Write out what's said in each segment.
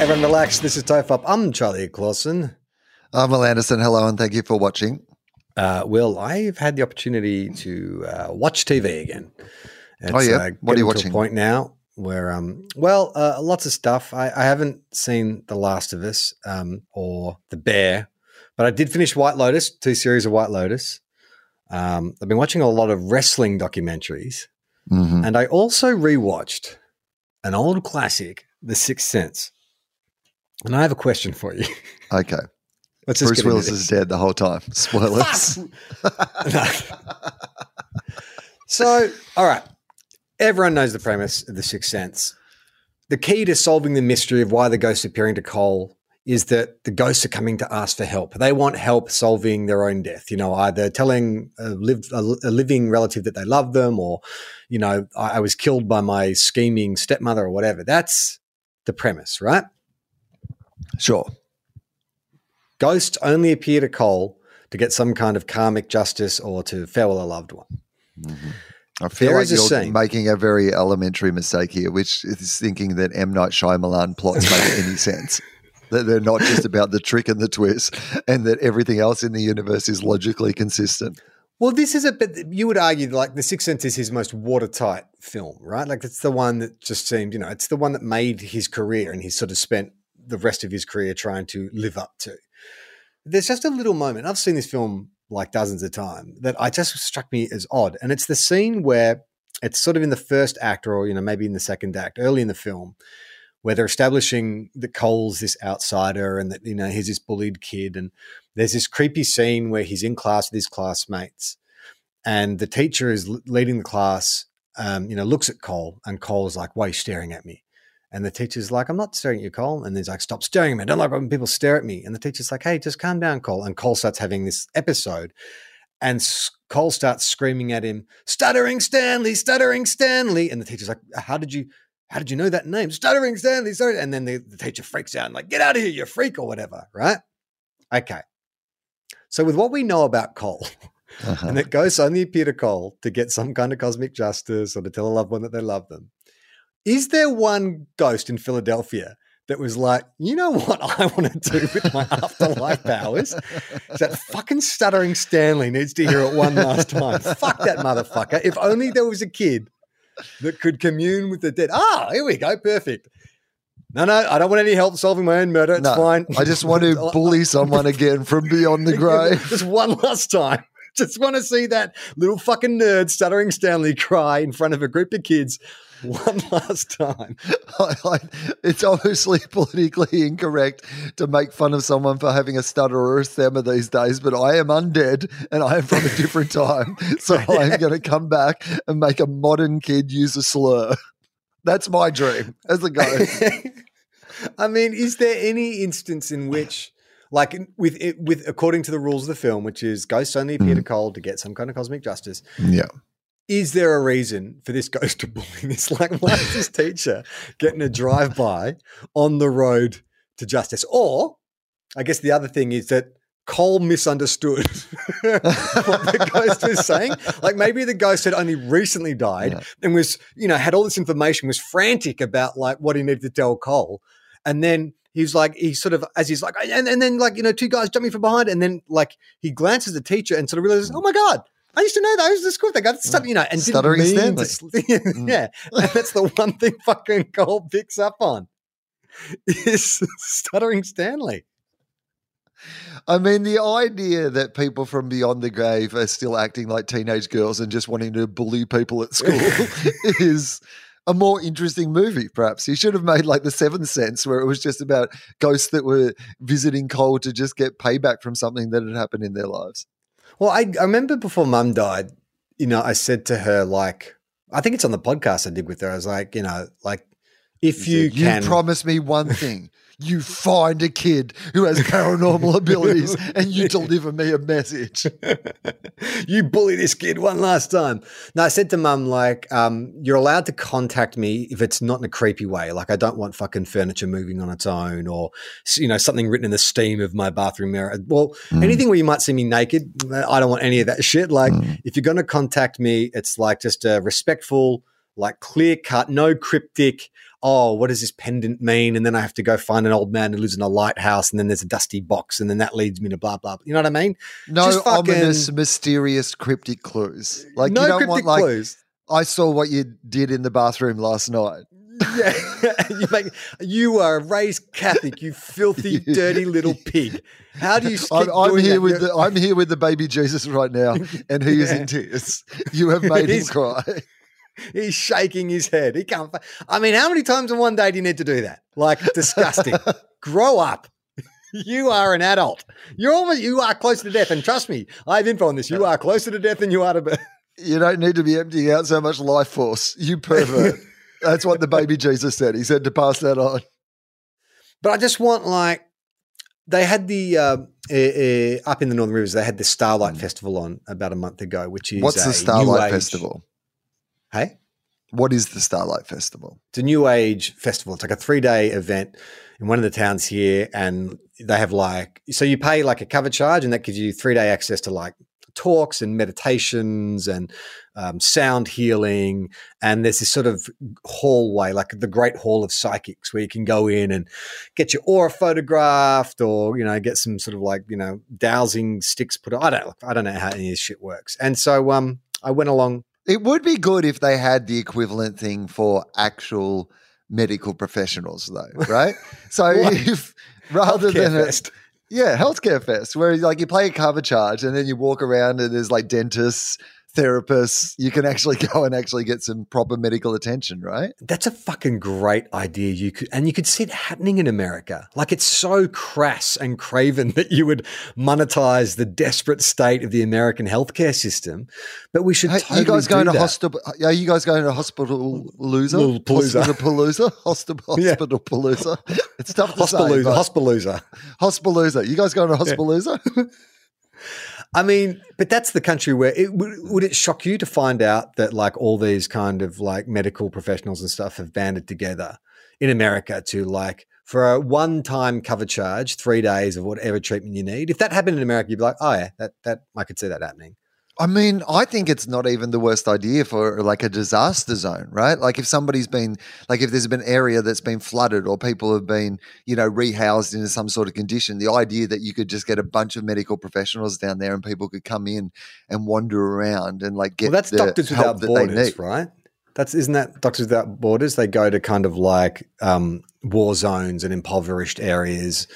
Everyone relax. This is TOFOP. I'm Charlie Clausen. I'm Wil Anderson. Hello, and thank you for watching. Uh, Wil, I've had the opportunity to uh, watch TV again. It's, Oh, yeah? uh, What are you to watching? A point now where, um, well, uh, lots of stuff. I, I haven't seen The Last of Us um, or The Bear, but I did finish White Lotus, two series of White Lotus. Um, I've been watching a lot of wrestling documentaries, Mhm. and I also rewatched an old classic, The Sixth Sense. And I have a question for you. Okay. Let's Bruce Willis is dead the whole time. Spoilers. No. so, all right. Everyone knows the premise of The Sixth Sense. The key to solving the mystery of why the ghosts are appearing to Cole is that the ghosts are coming to ask for help. They want help solving their own death. You know, either telling a, live, a, a living relative that they love them, or you know, I, I was killed by my scheming stepmother, or whatever. That's the premise, right? Sure. Ghosts only appear to Cole to get some kind of karmic justice or to farewell a loved one. Mm-hmm. I feel There like you're scene. making a very elementary mistake here, which is thinking that M. Night Shyamalan plots make any sense. That they're not just about the trick and the twist, and that everything else in the universe is logically consistent. Well, this is a bit. You would argue like The Sixth Sense is his most watertight film, right? Like it's the one that just seemed, you know, it's the one that made his career, and he's sort of spent the rest of his career trying to live up to. There's just a little moment. I've seen this film like dozens of times that I just struck me as odd, and it's the scene where it's sort of in the first act, or you know, maybe in the second act, early in the film, where they're establishing that Cole's this outsider and that you know he's this bullied kid, and there's this creepy scene where he's in class with his classmates, and the teacher is leading the class. Um, you know, looks at Cole, and Cole's like, "Why are you staring at me?" And the teacher's like, "I'm not staring at you, Cole." And he's like, "Stop staring at me! I don't like when people stare at me." And the teacher's like, "Hey, just calm down, Cole." And Cole starts having this episode, and Cole starts screaming at him, "Stuttering Stanley! Stuttering Stanley!" And the teacher's like, "How did you?" How did you know that name? Stuttering Stanley. Stuttering. And then the, the teacher freaks out and like, get out of here, you freak, or whatever, right? Okay. So with what we know about Cole, Uh-huh. and it goes only appear to Cole to get some kind of cosmic justice or to tell a loved one that they love them. Is there one ghost in Philadelphia that was like, you know what I want to do with my afterlife powers? Is that fucking stuttering Stanley needs to hear it one last time. Fuck that motherfucker. If only there was a kid that could commune with the dead. Ah, here we go. Perfect. No, no, I don't want any help solving my own murder. It's No, fine. I just want to bully someone again from beyond the grave. Just one last time. Just want to see that little fucking nerd stuttering Stanley cry in front of a group of kids one last time. I, I, it's obviously politically incorrect to make fun of someone for having a stutter or a stammer these days, but I am undead and I am from a different time. So I'm going to come back and make a modern kid use a slur. That's my dream as a ghost. I mean, is there any instance in which, like, with it, with according to the rules of the film, which is ghosts only appear mm-hmm. to Cole to get some kind of cosmic justice, yeah. Is there a reason for this ghost to bully this? Like, why is this teacher getting a drive by on the road to justice? Or, I guess the other thing is that Cole misunderstood what the ghost was saying. Like maybe the ghost had only recently died Yeah. and was, you know, had all this information, was frantic about like what he needed to tell Cole. And then he's like, he sort of, as he's like, and, and then like, you know, two guys jump me from behind. And then like he glances at the teacher and sort of realizes, oh my God, I used to know those. The school They got stutter, you know, and Stuttering Stanley. sl- yeah, mm. and that's the one thing fucking Cole picks up on is stuttering Stanley. I mean, the idea that people from beyond the grave are still acting like teenage girls and just wanting to bully people at school is a more interesting movie, perhaps. He should have made like The Seventh Sense, where it was just about ghosts that were visiting Cole to just get payback from something that had happened in their lives. Well, I, I remember before Mum died, you know, I said to her like, I think it's on the podcast I did with her. I was like, you know, like if you, said, can, promise me one thing. You find a kid who has paranormal abilities and you deliver me a message. you bully this kid one last time. No, I said to mum, like, um, you're allowed to contact me if it's not in a creepy way. Like, I don't want fucking furniture moving on its own or, you know, something written in the steam of my bathroom mirror. Well, anything where you might see me naked, I don't want any of that shit. Like, if you're going to contact me, it's like just a respectful, like clear cut, no cryptic. Oh, what does this pendant mean? And then I have to go find an old man who lives in a lighthouse, and then there's a dusty box, and then that leads me to blah blah. blah. You know what I mean? No Just fucking- ominous, mysterious, cryptic clues. Like no you don't want like clues. I saw what you did in the bathroom last night. Yeah, you make you are a raised Catholic, you filthy, dirty little pig. How do you? I'm, I'm here that? with the I'm here with the baby Jesus right now, and he is in tears. You have made him cry. He's shaking his head. He can't. I mean, how many times in one day do you need to do that? Like disgusting. Grow up. You are an adult. You're almost. You are closer to death. And trust me, I have info on this. You are closer to death than you are to birth. You don't need to be emptying out so much life force. You pervert. That's what the baby Jesus said. He said to pass that on. But I just want like they had the uh, uh, up in the Northern Rivers. They had the Starlight Festival on about a month ago, which is Mm. What's the Starlight Festival? Hey, What is the Starlight Festival? it's a New Age festival. It's like a three day event in one of the towns here, and they have like so you pay like a cover charge, and that gives you three day access to like talks and meditations and um, sound healing. And there's this sort of hallway, like the Great Hall of Psychics, where you can go in and get your aura photographed, or you know, get some sort of like you know dowsing sticks put. on. I don't, I don't know how any of this shit works. And so, um, I went along. It would be good if they had the equivalent thing for actual medical professionals, though, right? So if rather Healthcare than a, fest. yeah, healthcare fest, where like you play a cover charge and then you walk around and there's like dentists, therapists, you can actually go and actually get some proper medical attention, right? That's a fucking great idea. You could, and you could see it happening in America. Like it's so crass and craven that you would monetize the desperate state of the American healthcare system. But we should. Hey, totally you guys going to hospital? Are you guys going to hospital loser? Hospital palooza? Hospital Yeah. hospital palooza. It's tough to say. Hospalooza, but- Hospalooza. Hospalooza. You guys going to Hospalooza? I mean, but that's the country where it would, would it shock you to find out that like all these kind of like medical professionals and stuff have banded together in America to like for a one-time cover charge, three days of whatever treatment you need. If that happened in America, you'd be like, oh yeah, that that I could see that happening. I mean, I think it's not even the worst idea for like a disaster zone, right? Like if somebody's been, like if there's been an area that's been flooded or people have been, you know, rehoused into some sort of condition, the idea that you could just get a bunch of medical professionals down there and people could come in and wander around and like get well, that's the Doctors help Without that they Borders, need. right? That's isn't that Doctors Without Borders? They go to kind of like um, war zones and impoverished areas,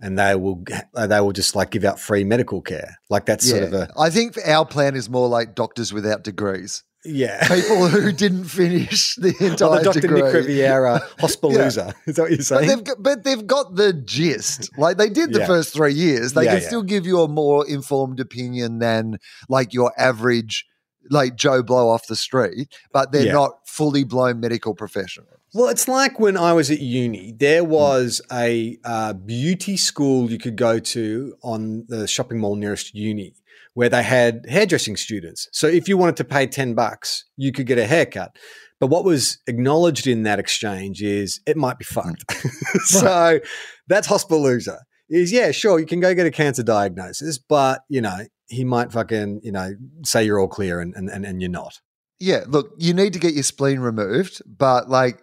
and they will uh, they will just like give out free medical care. Like that's sort of a I think our plan is more like doctors without degrees. yeah. People who didn't finish the entire Oh, the Dr. degree. Nick Riviera Hospalooza. Is that what you're But saying? they've, got, but they've got the gist. Like they did the Yeah. first three years. They Yeah, can yeah. still give you a more informed opinion than like your average, like Joe Blow off the street, but they're Yeah. not fully blown medical professionals. Well, it's like when I was at uni, there was a uh, beauty school you could go to on the shopping mall nearest uni where they had hairdressing students. So if you wanted to pay 10 bucks, you could get a haircut. But what was acknowledged in that exchange is it might be fucked. so that's Hospalooza. Is yeah, sure, you can go get a cancer diagnosis, but you know, he might fucking, you know, say you're all clear and, and, and you're not. Yeah, look, you need to get your spleen removed, but like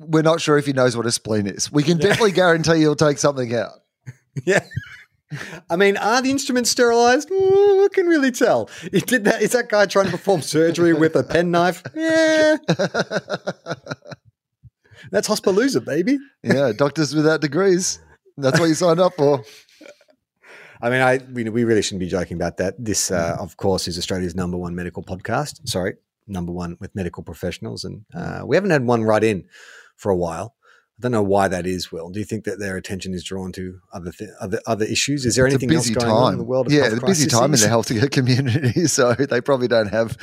we're not sure if he knows what a spleen is. We can Yeah. definitely guarantee he'll take something out. Yeah. I mean, are the instruments sterilized? Mm, I can really tell. He did that. Is that guy trying to perform surgery with a penknife? Yeah. That's Hospalooza, baby. yeah, doctors without degrees. That's what you signed up for. I mean, I we, we really shouldn't be joking about that. This, uh, of course, is Australia's number one medical podcast. Sorry, number one with medical professionals, and uh, we haven't had one right in for a while. I don't know why that is. Wil, do you think that their attention is drawn to other th- other other issues? Is there It's anything else going time. on in the world? Of yeah, health it's a busy time in crises? the healthcare community, so they probably don't have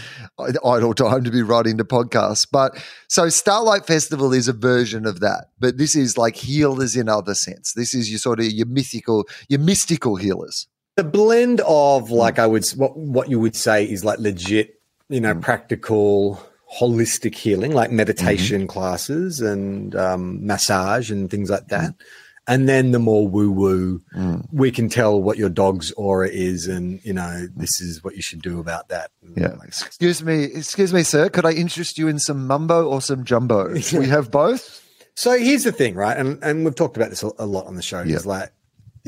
idle time to be writing to podcasts. But so Starlight Festival is a version of that, but this is like healers in other sense. This is your sort of your mythical, your mystical healers. the blend of like mm. I would what what you would say is like legit, you know, mm. practical holistic healing, like meditation mm-hmm. classes and um, massage and things like that. Mm-hmm. And then the more woo woo, mm. we can tell what your dog's aura is, and you know mm. this is what you should do about that. Yeah. like, Excuse me, excuse me, sir. Could I interest you in some mumbo or some jumbo? we have both. So here's the thing, right? And and we've talked about this a, a lot on the show. Yeah. Is like,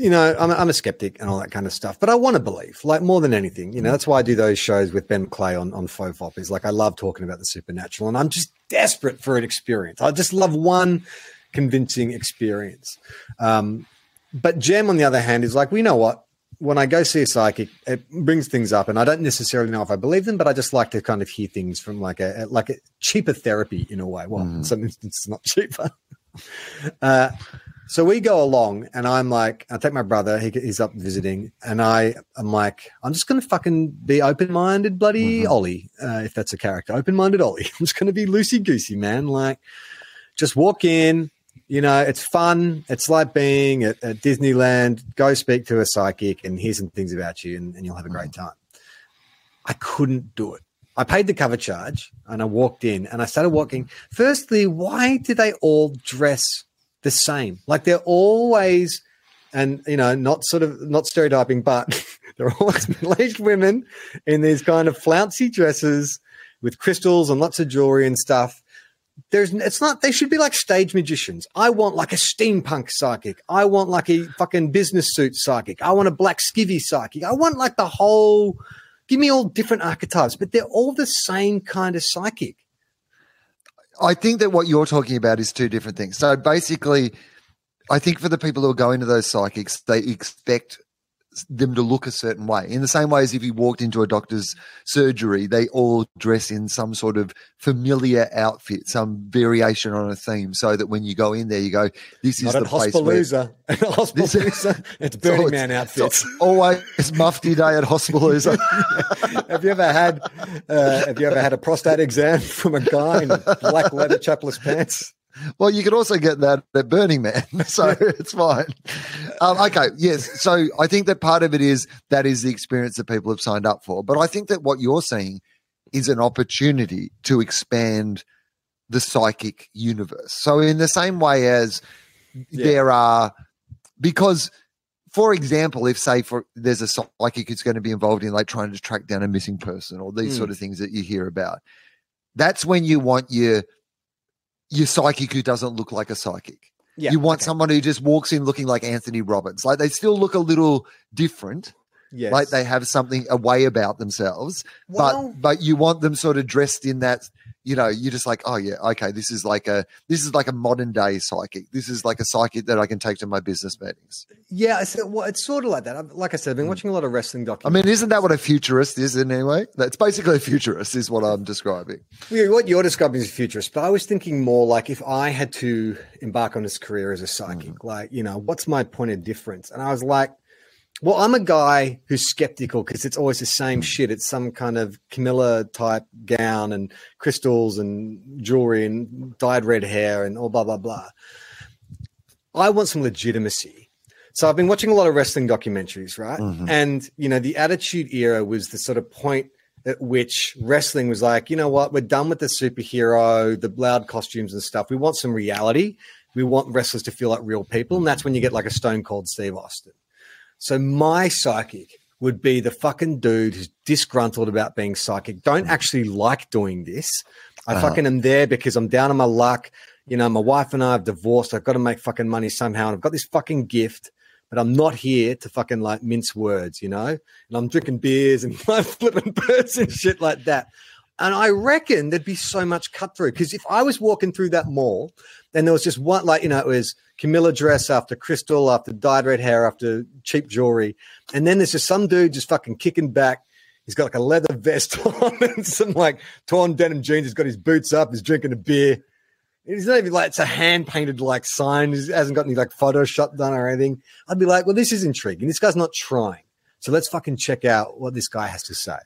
you know, I'm a, I'm a skeptic and all that kind of stuff, but I want to believe, like more than anything. You know, that's why I do those shows with Ben Clay on on TOFOP. Is like I love talking about the supernatural, and I'm just desperate for an experience. I just love one convincing experience. Um, but Jem, on the other hand, is like, we know what. When I go see a psychic, it brings things up, and I don't necessarily know if I believe them, but I just like to kind of hear things from like a like a cheaper therapy in a way. Well, in some instances, not cheaper. Uh, so we go along, and I'm like, I take my brother. He, he's up visiting, and I, I'm like, I'm just gonna fucking be open-minded, bloody Ollie, uh, if that's a character, open-minded Ollie. I'm just gonna be loosey goosey, man. Like, just walk in. You know, it's fun. It's like being at, at Disneyland. Go speak to a psychic and hear some things about you, and, and you'll have a great time. I couldn't do it. I paid the cover charge and I walked in and I started walking. Firstly, why do they all dress the same? Like they're always, and you know, not sort of not stereotyping, but they're always middle-aged women in these kind of flouncy dresses with crystals and lots of jewelry and stuff. There's, it's not. They should be like stage magicians. I want like a steampunk psychic. I want like a fucking business suit psychic. I want a black skivvy psychic. I want like the whole. Give me all different archetypes, but they're all the same kind of psychic. I think that what you're talking about is two different things. So basically, I think for the people who are going to those psychics, they expect them to look a certain way. In the same way as if you walked into a doctor's surgery, they all dress in some sort of familiar outfit, some variation on a theme, so that when you go in there, you go, "This is Not the place where." Hospalooza. At Hospalooza, it's Burning So Man it's- outfits. it's always mufti day at Hospalooza. have you ever had uh, Have you ever had a prostate exam from a guy in black leather chapless pants? Well, you could also get that at Burning Man, so it's fine. Um, okay, yes. So I think that part of it is that is the experience that people have signed up for. But I think that what you're seeing is an opportunity to expand the psychic universe. So in the same way as Yeah. there are, because for example, if say for there's a psychic who's going to be involved in like trying to track down a missing person or these Mm. sort of things that you hear about, that's when you want your your psychic who doesn't look like a psychic. Yeah, you want okay. someone who just walks in looking like Anthony Robbins. Like they still look a little different, Yes. like they have something away about themselves. Well- but but you want them sort of dressed in that. You know, you're just like, oh yeah, okay, this is like a this is like a modern day psychic. This is like a psychic that I can take to my business meetings. Yeah, it's, well, it's sort of like that. I've- Like I said, I've been watching a lot of wrestling Hmm. I mean, isn't that what a futurist is in any way? That's basically a futurist, is what I'm describing. Yeah, what you're describing is a futurist, but I was thinking more like if I had to embark on this career as a psychic, Mm. like, you know, what's my point of difference? And I was like, well, I'm a guy who's skeptical because it's always the same shit. It's some kind of Camilla type gown and crystals and jewelry and dyed red hair and all blah, blah, blah. I want some legitimacy. So I've been watching a lot of wrestling documentaries, right? Mhm. And, you know, the Attitude Era was the sort of point at which wrestling was like, you know what, we're done with the superhero, the loud costumes and stuff. We want some reality. We want wrestlers to feel like real people. And that's when you get like a stone cold Steve Austin. So my psychic would be the fucking dude who's disgruntled about being psychic. Don't actually like doing this. I Uh-huh. fucking am there because I'm down on my luck. You know, my wife and I have divorced. I've got to make fucking money somehow. And I've got this fucking gift. but I'm not here to fucking like mince words, you know? And I'm drinking beers and like flipping birds and shit like that. And I reckon there'd be so much cut through because if I was walking through that mall and there was just one, like, you know, it was Camilla dress after crystal, after dyed red hair, after cheap jewelry. And then there's just some dude just fucking kicking back. He's got like a leather vest on and some like torn denim jeans. He's got his boots up. He's drinking a beer. He's not even like it's a hand painted like sign. He hasn't got any like Photoshop done or anything. I'd be like, well, this is intriguing. This guy's not trying. So let's fucking check out what this guy has to say.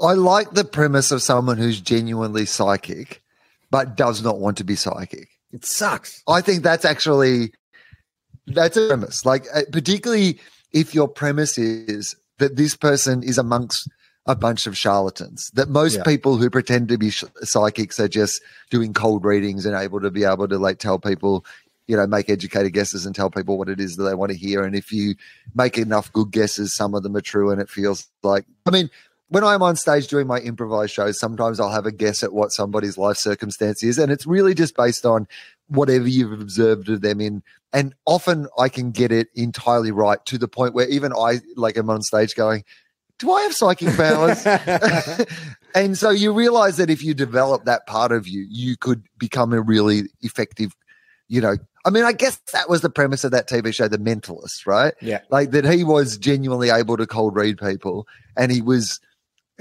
I like the premise of someone who's genuinely psychic, but does not want to be psychic. It sucks. I think that's actually that's a premise. Like uh, particularly if your premise is that this person is amongst a bunch of charlatans. That most yeah. people who pretend to be sh- psychics are just doing cold readings and able to be able to like tell people, you know, make educated guesses and tell people what it is that they want to hear. And if you make enough good guesses, some of them are true. And it feels like, I mean, when I'm on stage doing my improvised shows, sometimes I'll have a guess at what somebody's life circumstance is. And it's really just based on whatever you've observed of them in. And often I can get it entirely right to the point where even I, like, am on stage going, do I have psychic powers? and so you realize that if you develop that part of you, you could become a really effective, you know, I mean, I guess that was the premise of that TV show, The Mentalist, right? Yeah. Like that he was genuinely able to cold read people and he was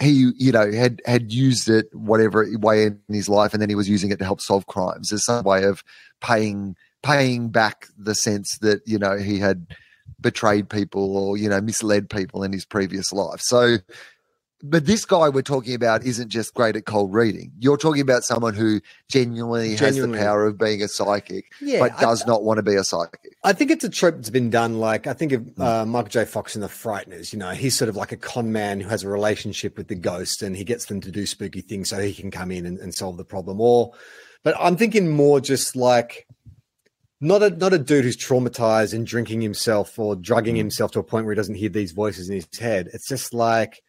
he you know had had used it whatever way in his life and then he was using it to help solve crimes. As some way of paying paying back the sense that you know he had betrayed people or you know misled people in his previous life. So but this guy we're talking about isn't just great at cold reading. You're talking about someone who genuinely, genuinely. has the power of being a psychic, yeah, but does I, not want to be a psychic. I think it's a trope that's been done. Like I think of hmm. uh, Michael J. Fox in The Frighteners. You know, he's sort of like a con man who has a relationship with the ghost, and he gets them to do spooky things so he can come in and, and solve the problem. Or, but I'm thinking more just like not a not a dude who's traumatized and drinking himself or drugging mm. himself to a point where he doesn't hear these voices in his head. It's just like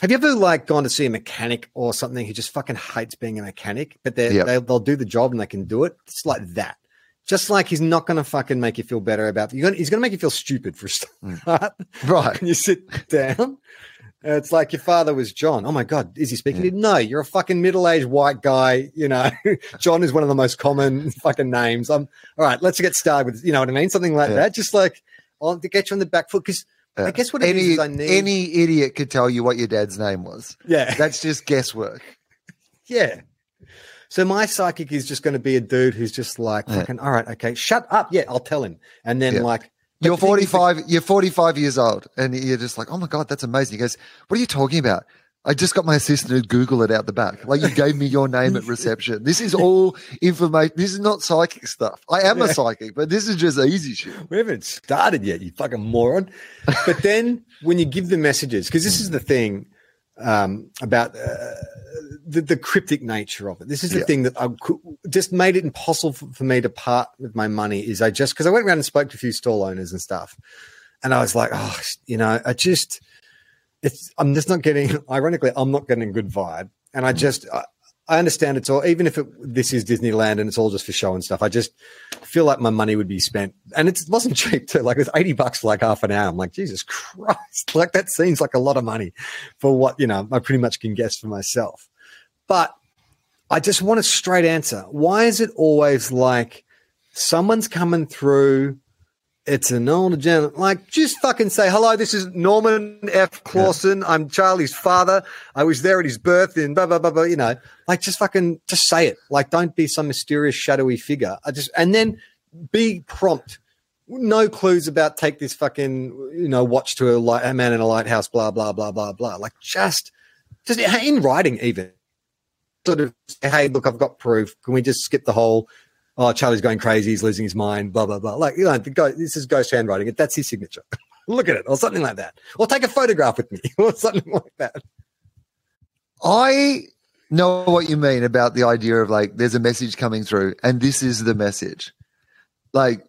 have you ever like gone to see a mechanic or something who just fucking hates being a mechanic, but they yep. they'll do the job and they can do it? It's like that. Just like he's not going to fucking make you feel better about. Gonna, he's going to make you feel stupid for a mm. start. Right. when you sit down. It's like your father was John. Oh my God, is he speaking? Yeah. No, you're a fucking middle aged white guy. You know, John is one of the most common fucking names. I'm all right. Let's get started with, you know what I mean? Something like yeah. that. Just like, I'll get you on the back foot because Uh, I guess what any, is, I need any idiot could tell you what your dad's name was. Yeah, that's just guesswork. yeah. So my psychic is just going to be a dude who's just like yeah. fucking. All right, okay, shut up. Yeah, I'll tell him. And then yeah. like you're 45. You're 45 years old, and you're just like, oh my god, that's amazing. He goes, what are you talking about? I just got my assistant to Google it out the back. Like you gave me your name at reception. This is all information. This is not psychic stuff. I am yeah. a psychic, but this is just easy shit. We haven't started yet, you fucking moron. but then when you give the messages, because this is the thing um, about uh, the, the, cryptic nature of it. This is the yeah. thing that I could, just made it impossible for, for me to part with my money. Is I just because I went around and spoke to a few stall owners and stuff, and I was like, oh, you know, I just it's I'm just not getting. Ironically, I'm not getting a good vibe, and I mm. just I, I understand it's all. Even if it, this is Disneyland and it's all just for show and stuff, I just feel like my money would be spent, and it wasn't cheap too. Like it was eighty bucks for like half an hour. I'm like, Jesus Christ! Like that seems like a lot of money for what you know. I pretty much can guess for myself, but I just want a straight answer. Why is it always like someone's coming through? It's an old gentleman. Like, just fucking say hello. This is Norman F. Clausen. Yeah. I'm Charlie's father. I was there at his birth in blah blah blah blah. You know, like just fucking just say it. Like, don't be some mysterious shadowy figure. I just and then be prompt. No clues about take this fucking you know watch to a, light, a man in a lighthouse. Blah blah blah blah blah. Like just just in writing even. Sort of, hey, look, I've got proof. Can we just skip the whole oh, Charlie's going crazy, he's losing his mind, blah, blah, blah. Like, you know, the guy, this is ghost handwriting. That's his signature. Look at it, or something like that. Or take a photograph with me, or something like that. I know what you mean about the idea of like, there's a message coming through, and this is the message. Like,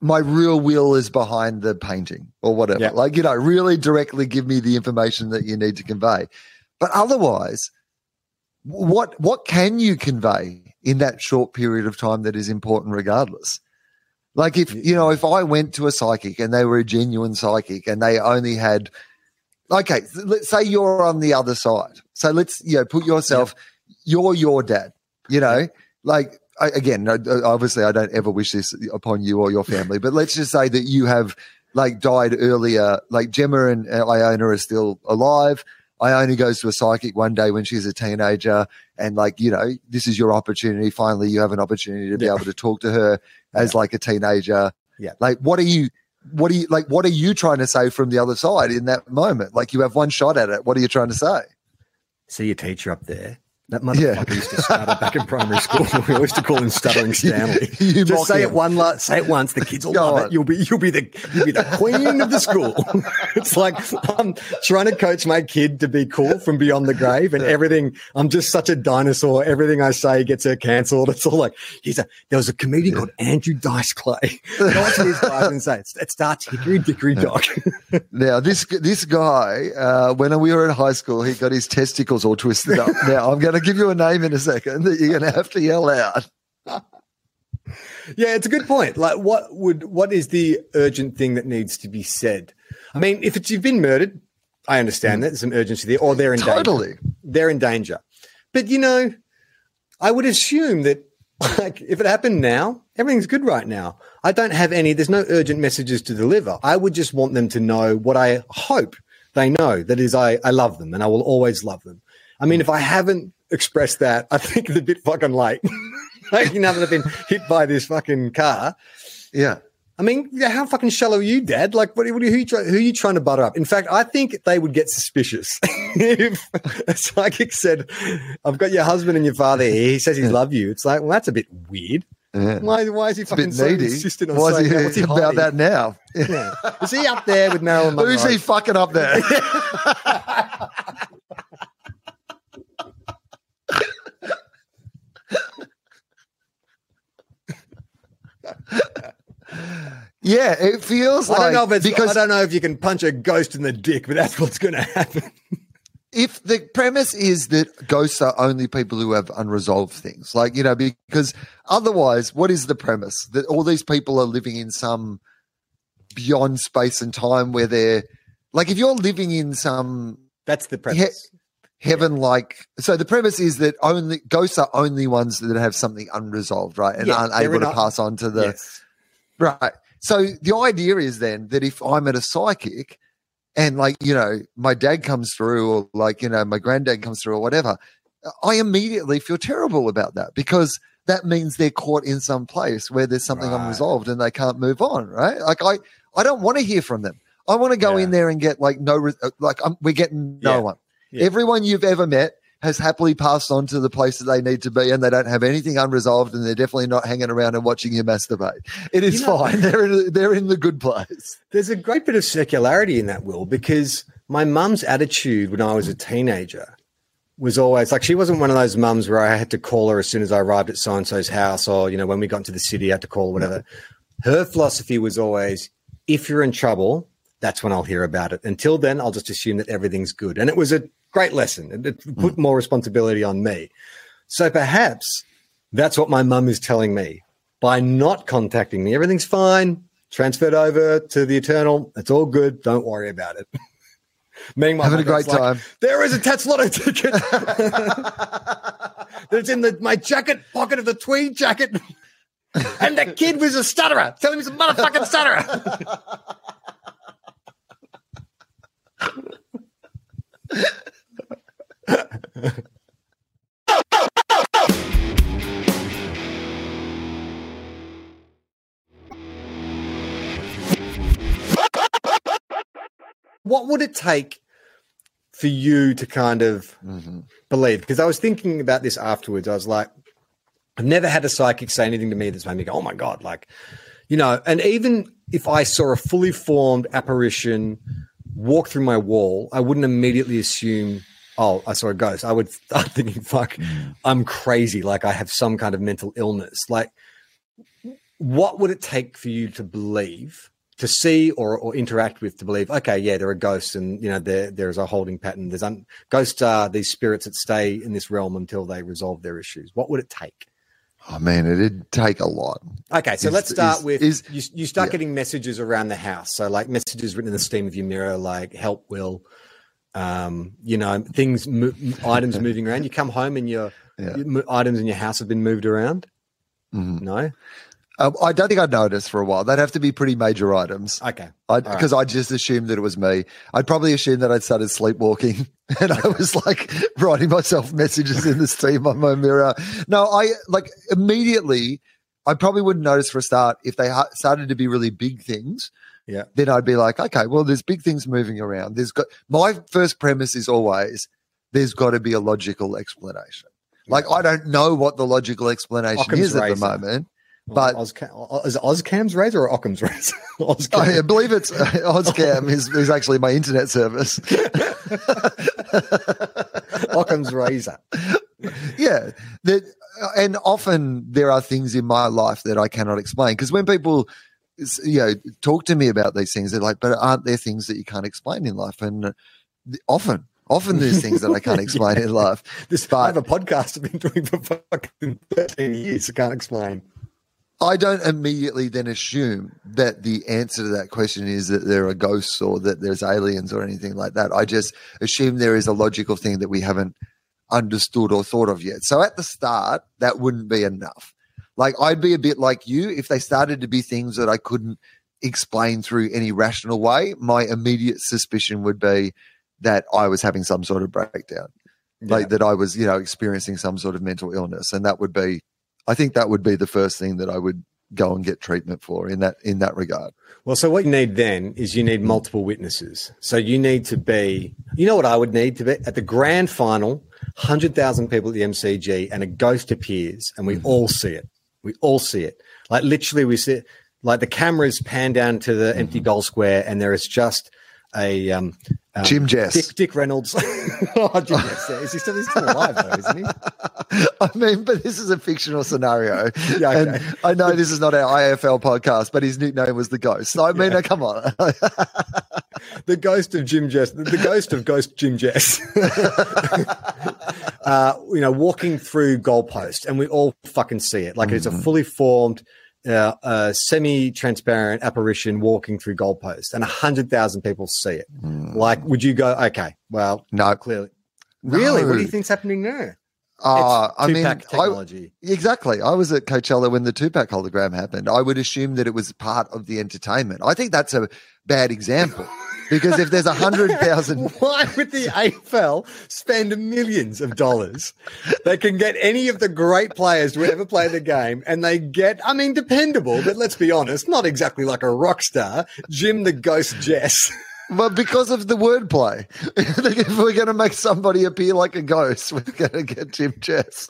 my real will is behind the painting or whatever. Yeah. Like, you know, really directly give me the information that you need to convey. But otherwise, what what can you convey in that short period of time that is important regardless. Like if you know, if I went to a psychic and they were a genuine psychic and they only had, okay, let's say you're on the other side. So let's you know put yourself, you're your dad. You know, like I, again, obviously, I don't ever wish this upon you or your family, but let's just say that you have like died earlier. Like Gemma and uh, Iona are still alive. Iona goes to a psychic one day when she's a teenager, and like you know, this is your opportunity. Finally, you have an opportunity to be Yeah. able to talk to her as like a teenager. Yeah. Like, what are you? What are you like? What are you trying to say from the other side in that moment? Like, you have one shot at it. What are you trying to say? See your teacher up there. That Yeah. motherfucker used to stutter back in primary school. We used to call him Stuttering Stanley. You Just say him. it one, la- say it once. The kids will Go love on. it. You'll be, you'll be the, you'll be the queen of the school. it's like I'm trying to coach my kid to be cool from beyond the grave, and everything. I'm just such a dinosaur. Everything I say gets her cancelled. It's all like he's a. There was a comedian called Andrew Dice Clay. Go to his class and say it, it starts hickory dickory dock. Now, this this guy, uh, when we were in high school, he got his testicles all twisted up. now, I'm going to give you a name in a second that you're going to have to yell out. Yeah, it's a good point. Like, what would what is the urgent thing that needs to be said? I mean, if it's you've been murdered, I understand mm. that there's some urgency there, or they're in Totally. danger. They're in danger. But you know, I would assume that like if it happened now, everything's good right now. I don't have any. There's no urgent messages to deliver. I would just want them to know what I hope they know. That is, I I love them and I will always love them. I mean, if I haven't expressed that, I think it's a bit fucking late. like, you know, that I've been hit by this fucking car. Yeah. I mean, how fucking shallow are you, Dad? Like, what, what, who, you who are you trying to butter up? In fact, I think they would get suspicious if a psychic said, "I've got your husband and your father here. He says he loves you." It's like, well, that's a bit weird. Yeah. Why? Why is he It's fucking so insistent on Why saying is that? he, What's he about that now? Yeah. Is he up there with Marilyn Monroe? Who's he fucking up there? Yeah, it feels I like don't know if it's. because I don't know if you can punch a ghost in the dick, but that's what's going to happen. if the premise is that ghosts are only people who have unresolved things, like, you know, because otherwise, what is the premise? That all these people are living in some beyond space and time where they're like, if you're living in some That's the premise. Heaven like, so the premise is that only ghosts are only ones that have something unresolved, right? And Yeah, aren't able to pass on to the, yes. Right. So the idea is then that if I'm at a psychic and like, you know, my dad comes through or like, you know, my granddad comes through or whatever, I immediately feel terrible about that because that means they're caught in some place where there's something Right. unresolved and they can't move on, right? Like I I don't want to hear from them. I want to go Yeah. in there and get like no re- like I'm, we're getting no Yeah. one. Yeah. Everyone you've ever met has happily passed on to the place that they need to be and they don't have anything unresolved and they're definitely not hanging around and watching you masturbate. It is You know- fine. They're in, they're in the good place. There's a great bit of circularity in that Wil because my mum's attitude when I was a teenager was always like she wasn't one of those mums where I had to call her as soon as I arrived at so and so's house or you know when we got into the city I had to call or whatever. Her philosophy was always if you're in trouble, that's when I'll hear about it. Until then, I'll just assume that everything's good. And it was a great lesson. It, put mm. more responsibility on me. So perhaps that's what my mum is telling me by not contacting me. Everything's fine. Transferred over to the eternal. It's all good. Don't worry about it. Meanwhile, Having a great time. there is a Tattslotto ticket. That's in the, my jacket pocket of the tweed jacket. and the kid was a stutterer. Tell him he's a motherfucking stutterer. What would it take for you to kind of mm-hmm. believe? Because I was thinking about this afterwards. I was like, I've never had a psychic say anything to me that's made me go, oh my God, like, you know, and even if I saw a fully formed apparition walk through my wall, I wouldn't immediately assume, oh, I saw a ghost. I would start thinking, fuck, mm. I'm crazy. Like I have some kind of mental illness. Like, what would it take for you to believe to see or, or interact with to believe okay yeah there are ghosts and you know there there's a holding pattern there's un- ghosts are these spirits that stay in this realm until they resolve their issues what would it take Oh man, it'd take a lot. Okay, so Is- let's start is- with is- you, you start yeah. getting messages around the house. So like messages written in the steam of your mirror, like help will, um, you know, things, mo- items moving around. You come home and your, Yeah. your items in your house have been moved around. Mhm. No, Um, I don't think I'd notice for a while. They'd have to be pretty major items. okay, Because I just assumed that it was me. I'd probably assume that I'd started sleepwalking and I was like writing myself messages in the steam on my mirror. No, I like immediately, I probably wouldn't notice for a start if they ha- started to be really big things. Yeah. Then I'd be like, okay, well, there's big things moving around. There's got my first premise is always there's got to be a logical explanation. Like, I don't know what the logical explanation Occam's is at razor. the moment. But- Ozcam, is it Ozcam's razor or Occam's razor? Ozcam. I Oh, believe it's uh, Ozcam is, is actually my internet service. Occam's razor. yeah that and often there are things in my life that i cannot explain because when people you know talk to me about these things they're like but aren't there things that you can't explain in life and uh, often often there's things that i can't explain in life This But- I have a podcast I've been doing for fucking thirteen years. I can't explain. i don't immediately then assume that the answer to that question is that there are ghosts or that there's aliens or anything like that i just assume there is a logical thing that we haven't understood or thought of yet. So at the start, that wouldn't be enough. Like I'd be a bit like you if they started to be things that I couldn't explain through any rational way. My immediate suspicion would be that I was having some sort of breakdown, like that I was, you know, experiencing some sort of mental illness, and that would be, I think that would be the first thing that I would go and get treatment for in that in that regard. Well, so what you need then is you need multiple witnesses. So you need to be, you know what I would need to be at the grand final, 100,000 people at the MCG and a ghost appears and we mm-hmm. all see it. We all see it. Like literally we see it, like the cameras pan down to the empty mm-hmm. goal square and there is just a, um, um, Jim Jess. Dick, Dick Reynolds. oh, Jim Jess. Is he still, he's still alive though, isn't he? I mean, but this is a fictional scenario. Yeah, okay. And I know this is not our AFL podcast, but his nickname was the Ghost. So I mean, uh, come on. the ghost of Jim Jess, the ghost of Ghost Jim Jess, uh, you know, walking through goalpost, and we all fucking see it. Like it's a fully formed, uh, uh, semi-transparent apparition walking through goalpost, and a hundred thousand people see it. Like, would you go? Okay, well, no. clearly, really, what do you think's happening there? Uh, I mean, Tupac I, technology. exactly. I was at Coachella when the Tupac hologram happened. I would assume that it was part of the entertainment. I think that's a bad example because if there's a hundred thousand, Why would the AFL spend millions of dollars? They can get any of the great players to ever play the game, and they get, I mean, dependable, but let's be honest, not exactly like a rock star, Jim the Ghost Jess. But because of the wordplay, if we're going to make somebody appear like a ghost, we're going to get Jim Jess.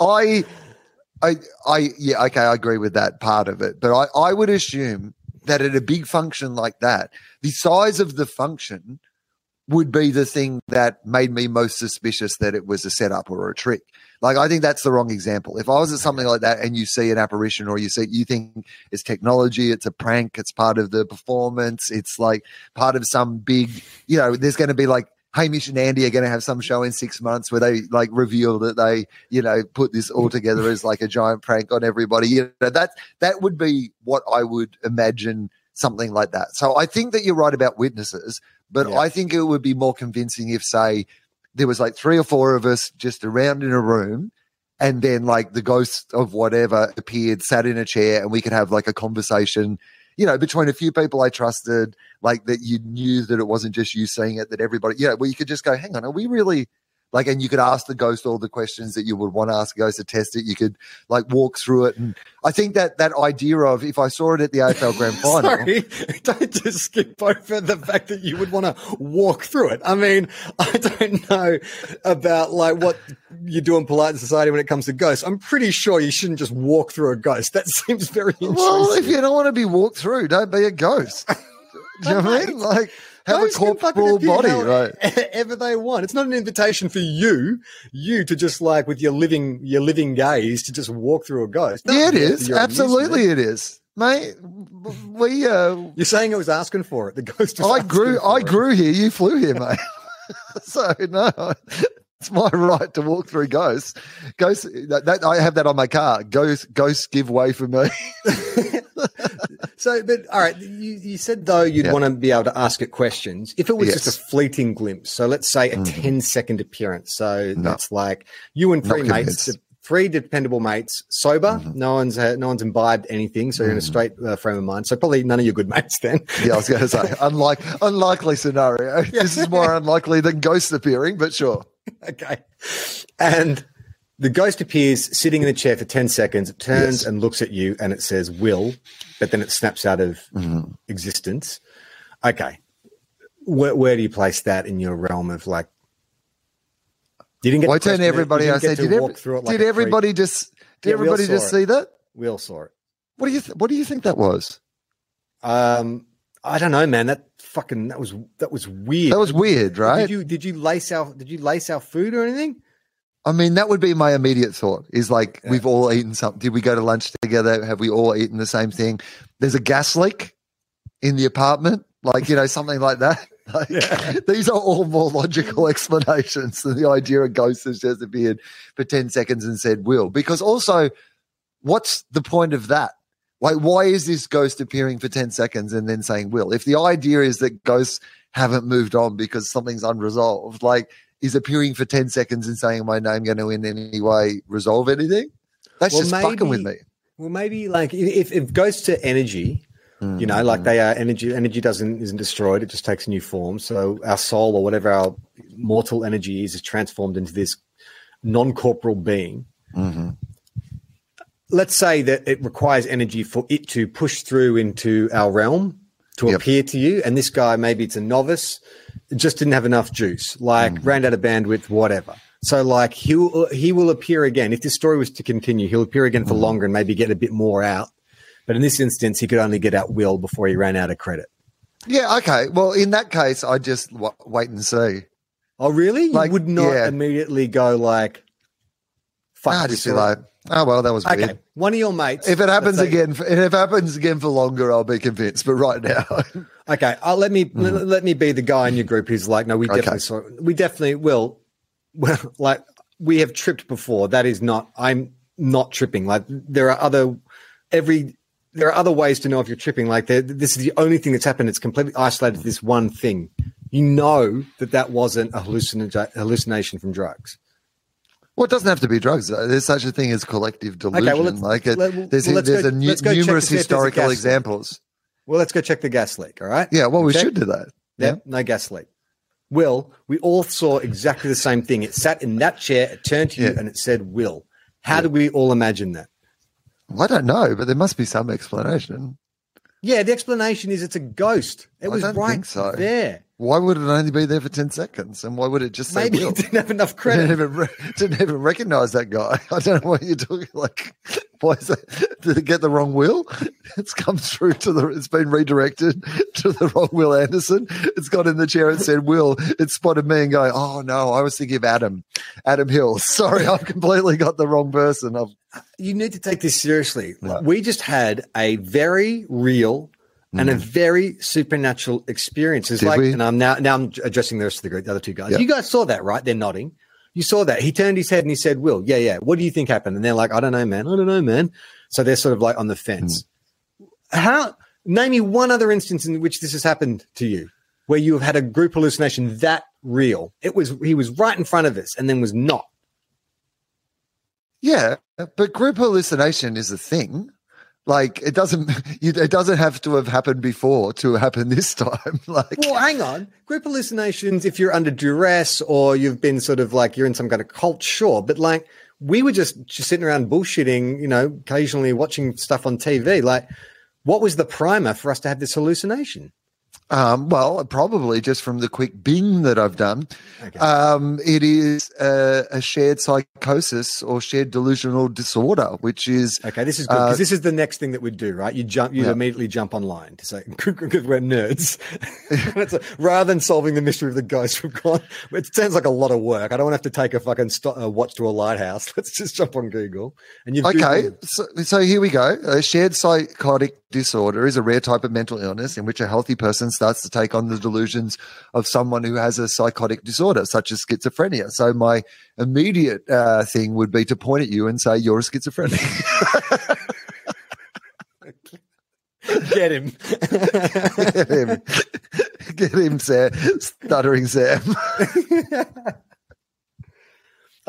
I, I, I, yeah, okay, I agree with that part of it. But I, I would assume that at a big function like that, the size of the function would be the thing that made me most suspicious that it was a setup or a trick. Like I think that's the wrong example. If I was at something like that and you see an apparition or you see you think it's technology, it's a prank, it's part of the performance, it's like part of some big, you know, there's going to be like Hamish and Andy are going to have some show in six months where they like reveal that they, you know, put this all together as like a giant prank on everybody. You know, that that would be what I would imagine something like that. So I think that you're right about witnesses, but Yeah. I think it would be more convincing if, say, there was like three or four of us just around in a room and then like the ghost of whatever appeared sat in a chair and we could have like a conversation you know between a few people i trusted like that you knew that it wasn't just you saying it that everybody yeah, where you could just go hang on are we really like and you could ask the ghost all the questions that you would want to ask a ghost to test it you could like walk through it and i think that that idea of if i saw it at the afl grand final Sorry, don't just skip over the fact that you would want to walk through it. I mean, I don't know about like what you do in polite society when it comes to ghosts. I'm pretty sure you shouldn't just walk through a ghost. That seems very well if you don't want to be walked through don't be a ghost do you know what i mean like have a can fucking corporal body right? Ever they want. It's not an invitation for you, you to just like with your living your living gaze to just walk through a ghost. Yeah, it is. Absolutely, it is, mate. We, uh, You're saying it was asking for it. The ghost. I grew, I it. grew here. You flew here, mate. so no, it's my right to walk through ghosts. Ghosts, that, that, I have that on my car. Ghosts, ghosts give way for me. So, but all right, you, you said though you'd Yeah. want to be able to ask it questions. If it was Yes. just a fleeting glimpse, so let's say a Mhm. 10 second appearance. So No. that's like you and three mates, convinced. three dependable mates, sober. Mhm. No one's uh, no one's imbibed anything, so you're in a Mhm. straight uh, frame of mind. So probably none of your good mates then. yeah, I was going to say, unlike, unlikely scenario. This is more unlikely than ghosts appearing, but sure. okay. And the ghost appears sitting in a chair for 10 seconds. It turns Yes. and looks at you and it says will, but then it snaps out of Mhm. existence. Okay. Where, where do you place that in your realm of like? You didn't get Why to turn question it, everybody? I said, did, walk every, through it like did creep. everybody just, did Yeah, everybody just saw see that? We all saw it. What do you, th- what do you think that was? Um, I don't know, man. That fucking that was that was weird. That was weird, right? Did you did you lace our did you lace our food or anything? I mean, that would be my immediate thought is like, Yeah. we've all eaten something. Did we go to lunch together? Have we all eaten the same thing? There's a gas leak in the apartment, like, you know, something like that. Like, Yeah. These are all more logical explanations than the idea a ghost has just appeared for 10 seconds and said, will. Because also, what's the point of that? Like, why is this ghost appearing for 10 seconds and then saying will? If the idea is that ghosts haven't moved on because something's unresolved, like, is appearing for 10 seconds and saying my name going to in any way resolve anything? That's Well, just fucking with me. Well, maybe like if if it goes to energy, you know, Mm. like they are energy. Energy doesn't isn't destroyed; it just takes a new form. So our soul or whatever our mortal energy is is transformed into this non-corporal being. Mhm. Let's say that it requires energy for it to push through into our realm to Yep. appear to you. And this guy, maybe it's a novice, just didn't have enough juice, like Mm-hmm. ran out of bandwidth, whatever. So like he'll he will appear again if this story was to continue. He'll appear again for longer and maybe get a bit more out. But in this instance, he could only get out will before he ran out of credit. Yeah, okay. Well, in that case, I just w- wait and see. Oh, really? You would not yeah. immediately go like, "Fuck." I just be story. like, oh, well, that was okay, weird. one of your mates. If it happens again, if it happens again for longer, I'll be convinced. But right now, Okay, I'll let me let, let me be the guy in your group who's like, no, we Mm-hmm. Okay. definitely saw, we definitely will. Well, like we have tripped before. That is not. I'm not tripping. Like there are other every there are other ways to know if you're tripping. Like this is the only thing that's happened. It's completely isolated to this one thing. You know that that wasn't a hallucina- hallucination from drugs. Well, it doesn't have to be drugs. Uh, there's such a thing as collective delusion. well, let's- like it, let- there's well, let's there's go- a nu- let's go check numerous to see if there's a historical gas leak. examples. Well, let's go check the gas leak. All right. Yeah, well, we Okay. should do that. Yeah. Yep, no gas leak. Wil, we all saw exactly the same thing. It sat in that chair, it turned to you, Yeah. and it said Wil. How did we all imagine that? Well, I don't know, but there must be some explanation. Yeah, the explanation is it's a ghost. It I was don't right think so. there. Why would it only be there for ten seconds? And why would it just say Maybe will? it didn't have enough didn't credit. even re- didn't even recognize that guy. I don't know what you're talking. Like, why is that? Did it get the wrong Wil? It's come through to the. It's been redirected to the wrong Wil Anderson. It's got in the chair and said Wil. It spotted me and going, oh no, I was thinking of Adam, Adam Hill. Sorry, I've completely got the wrong person. I've, You need to take this seriously. Right. We just had a very real and a very supernatural experience. It's Mm. Did like, we? and I'm now now I'm addressing the rest of the group, the other two guys. Yeah. You guys saw that, right? They're nodding. You saw that. He turned his head and he said, Wil, yeah, yeah. What do you think happened? And they're like, I don't know, man. I don't know, man. So they're sort of like on the fence. Mm. How name me one other instance in which this has happened to you, where you have had a group hallucination that real. It was he was right in front of us and then was not. yeah, but group hallucination is a thing. Like it doesn't. It doesn't have to have happened before to happen this time. Like Well, hang on. Group hallucinations, if you're under duress or you've been sort of like you're in some kind of cult, sure. But like we were just, just sitting around bullshitting, you know, occasionally watching stuff on TV. Like, what was the primer for us to have this hallucination? Um, well, probably just from the quick bing that I've done. Okay. Um, it is a, a shared psychosis or shared delusional disorder, which is Okay, this is good because Uh, this is the next thing that we'd do, right? You jump, you Yeah. immediately jump online to say because we're nerds. A- rather than solving the mystery of the ghost, we've gone. It sounds like a lot of work. I don't want to have to take a fucking uh, watch to a lighthouse. Let's just jump on Google and you. okay. So, so here we go. A shared psychotic disorder is a rare type of mental illness in which a healthy person starts to take on the delusions of someone who has a psychotic disorder, such as schizophrenia. So my immediate uh, thing would be to point at you and say, "You're a schizophrenic." Get him. Get him. Get him, Sam. Stuttering Sam.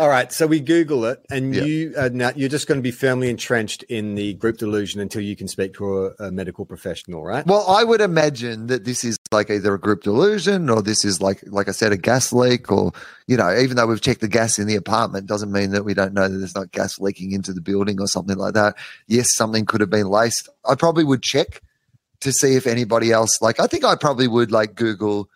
All right, so we Google it, and you uh, now you're just going to be firmly entrenched in the group delusion until you can speak to a, a medical professional, right? Well, I would imagine that this is like either a group delusion or this is like, like I said, a gas leak, or you know, even though we've checked the gas in the apartment, doesn't mean that we don't know that there's not gas leaking into the building or something like that. Yes, something could have been laced. I probably would check to see if anybody else, like, I think I probably would like Google.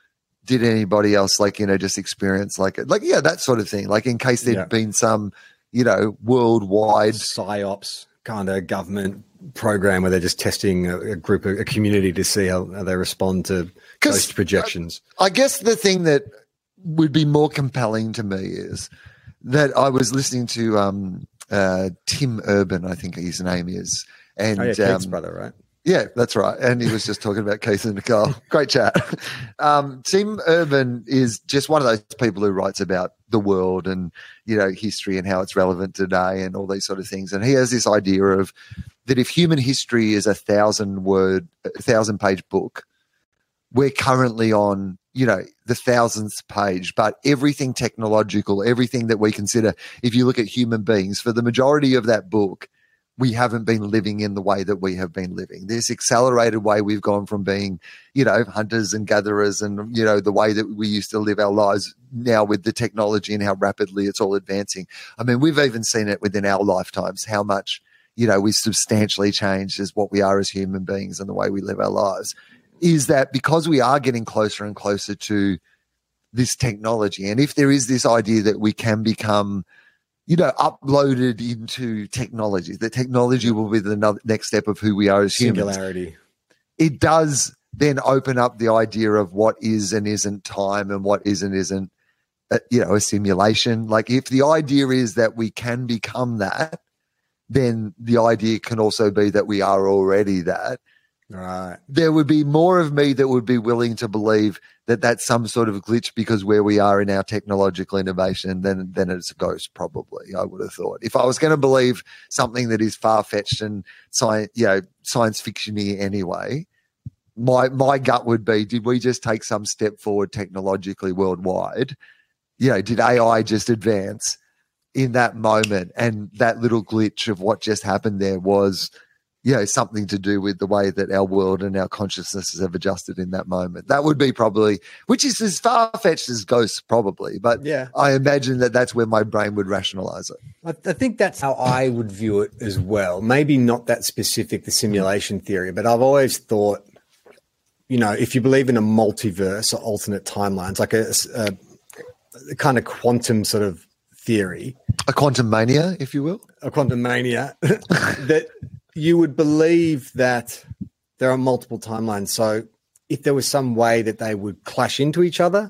Did anybody else like you know just experience like like yeah that sort of thing like in case there'd Yeah. been some you know worldwide psyops kind of government program where they're just testing a, a group, a community to see how, how they respond to ghost projections. I guess the thing that would be more compelling to me is that I was listening to um, uh, Tim Urban, I think his name is, and oh yeah, um, brother, right? Yeah, that's right. And he was just talking about Keith and Nicole. Great chat. Um, Tim Urban is just one of those people who writes about the world and, you know, history and how it's relevant today and all these sort of things. And he has this idea of that if human history is a thousand word, a thousand page book, we're currently on, you know, the thousandth page, but everything technological, everything that we consider, if you look at human beings, for the majority of that book, we haven't been living in the way that we have been living. This accelerated way we've gone from being, you know, hunters and gatherers and, you know, the way that we used to live our lives now with the technology and how rapidly it's all advancing. I mean, we've even seen it within our lifetimes, how much, you know, we've substantially changed as what we are as human beings and the way we live our lives. Is that because we are getting closer and closer to this technology? And if there is this idea that we can become, you know, uploaded into technology. The technology will be the next step of who we are as humans. Singularity. It does then open up the idea of what is and isn't time and what is and isn't, uh, you know, a simulation. Like if the idea is that we can become that, then the idea can also be that we are already that Right. there would be more of me that would be willing to believe that that's some sort of glitch because where we are in our technological innovation than than it's a ghost probably i would have thought. If i was going to believe something that is far-fetched and science you know science fictiony anyway my my gut would be did we just take some step forward technologically worldwide? You know did ai just advance in that moment? And that little glitch of what just happened there was you know something to do with the way that our world and our consciousnesses have adjusted in that moment that would be probably which is as far-fetched as ghosts probably but Yeah. i imagine that that's where my brain would rationalize it I, I think that's how I would view it as well. Maybe not that specific, the simulation theory, but I've always thought, you know, if you believe in a multiverse or alternate timelines, like a, a, a kind of quantum sort of theory, a quantum mania if you will a quantum mania, that you would believe that there are multiple timelines. So if there was some way that they would clash into each other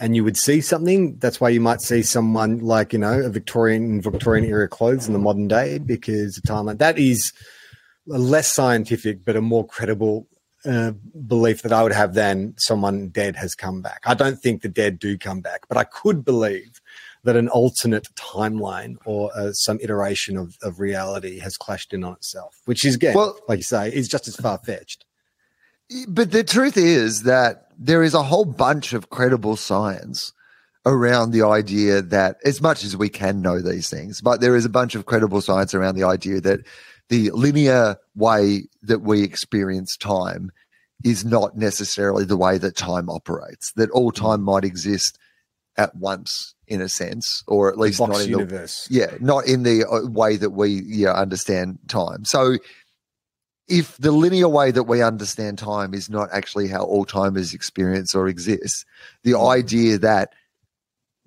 and you would see something, that's why you might see someone like, you know, a Victorian Victorian era clothes in the modern day because the timeline that is a less scientific but a more credible uh, belief that I would have than someone dead has come back. I don't think the dead do come back, but I could believe that an alternate timeline or uh, some iteration of, of reality has clashed in on itself, which is again, Well- like you say, is just as far fetched. but the truth is that there is a whole bunch of credible science around the idea that as much as we can know these things but there is a bunch of credible science around the idea that the linear way that we experience time is not necessarily the way that time operates that all time might exist at once in a sense or at least not in the yeah, not in the uh, way that we yeah, understand time. So, if the linear way that we understand time is not actually how all time is experienced or exists, the idea that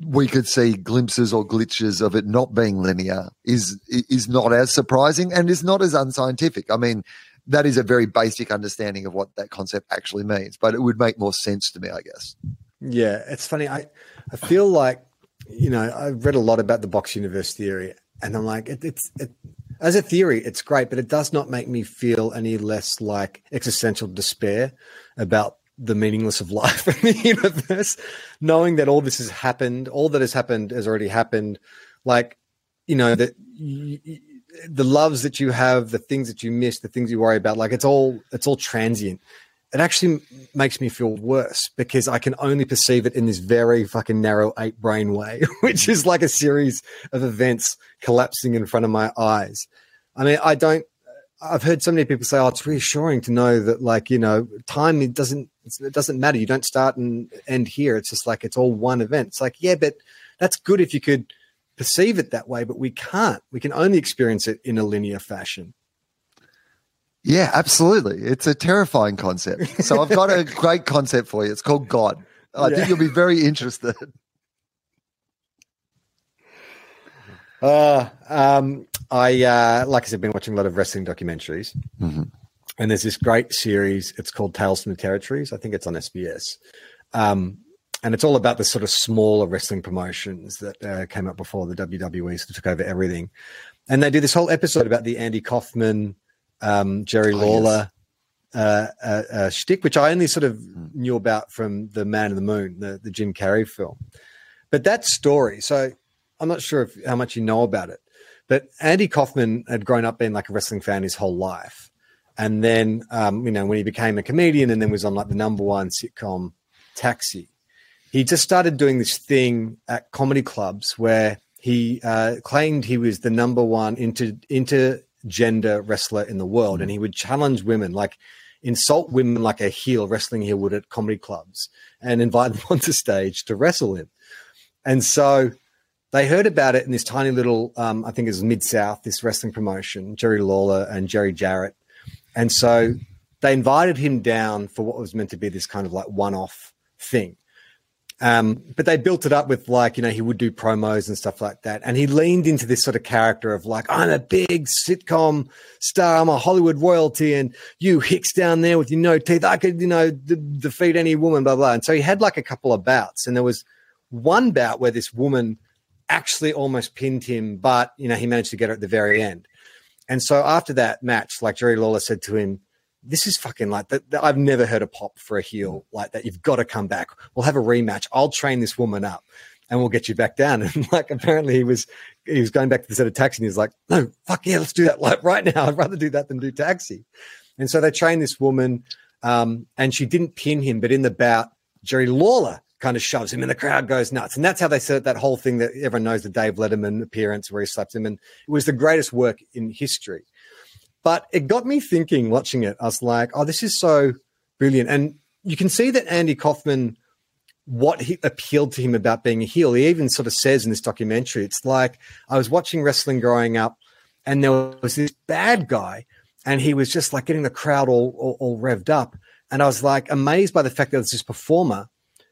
we could see glimpses or glitches of it not being linear is is not as surprising and is not as unscientific. I mean, that is a very basic understanding of what that concept actually means, but it would make more sense to me, I guess. Yeah, it's funny. I I feel like you know I've read a lot about the block universe theory, and I'm like, it, it's it, as a theory, it's great, but it does not make me feel any less like existential despair about the meaningless of life in the universe, knowing that all this has happened, all that has happened has already happened. Like, you know, that the loves that you have, the things that you miss, the things you worry about, like it's all it's all transient. It actually makes me feel worse because I can only perceive it in this very fucking narrow eight brain way, which is like a series of events collapsing in front of my eyes. I mean, I don't I've heard so many people say, "Oh, it's reassuring to know that, like, you know, time it doesn't it doesn't matter. You don't start and end here. It's just like it's all one event." It's like, yeah, but that's good if you could perceive it that way, but we can't. We can only experience it in a linear fashion. Yeah, absolutely. It's a terrifying concept. So I've got a great concept for you. It's called God. I yeah. think you'll be very interested. Uh, um, I uh, like I said, been watching a lot of wrestling documentaries, mm-hmm. and there's this great series. It's called Tales from the Territories. I think it's on SBS, um, and it's all about the sort of smaller wrestling promotions that uh, came up before the WWE sort of took over everything. And they do this whole episode about the Andy Kaufman, um, Jerry oh, Lawler. Yes. Uh, uh, uh, shtick, which I only sort of mm. knew about from the Man in the Moon, the, the Jim Carrey film. But that story, so I'm not sure if, how much you know about it, but Andy Kaufman had grown up being like a wrestling fan his whole life. And then, um, you know, when he became a comedian and then was on like the number one sitcom Taxi, he just started doing this thing at comedy clubs where he uh, claimed he was the number one into inter intergender wrestler in the world, and he would challenge women, like insult women like a heel wrestling heel would at comedy clubs, and invite them onto stage to wrestle him. And so they heard about it in this tiny little, um, I think it was Mid South, this wrestling promotion, Jerry Lawler and Jerry Jarrett. And so they invited him down for what was meant to be this kind of like one off thing. Um, but they built it up with like, you know, he would do promos and stuff like that. And he leaned into this sort of character of like, I'm a big sitcom star. I'm a Hollywood royalty. And you hicks down there with your no teeth. I could, you know, d- defeat any woman, blah, blah. And so he had like a couple of bouts. And there was one bout where this woman actually almost pinned him, but, you know, he managed to get her at the very end. And so after that match, like Jerry Lawler said to him, this is fucking like that. I've never heard a pop for a heel like that. You've got to come back. We'll have a rematch. I'll train this woman up and we'll get you back down. And like, apparently he was, he was going back to the set of taxi and he was like, no, fuck yeah, let's do that. Like right now, I'd rather do that than do taxi. And so they trained this woman, um, and she didn't pin him, but in the bout, Jerry Lawler kind of shoves him and the crowd goes nuts. And that's how they set that whole thing that everyone knows the Dave Letterman appearance where he slaps him. And it was the greatest work in history. But it got me thinking watching it. I was like, oh, this is so brilliant. And you can see that Andy Kaufman, what he appealed to him about being a heel, he even sort of says in this documentary, it's like I was watching wrestling growing up and there was this bad guy and he was just like getting the crowd all, all, all revved up. And I was like amazed by the fact that there's this performer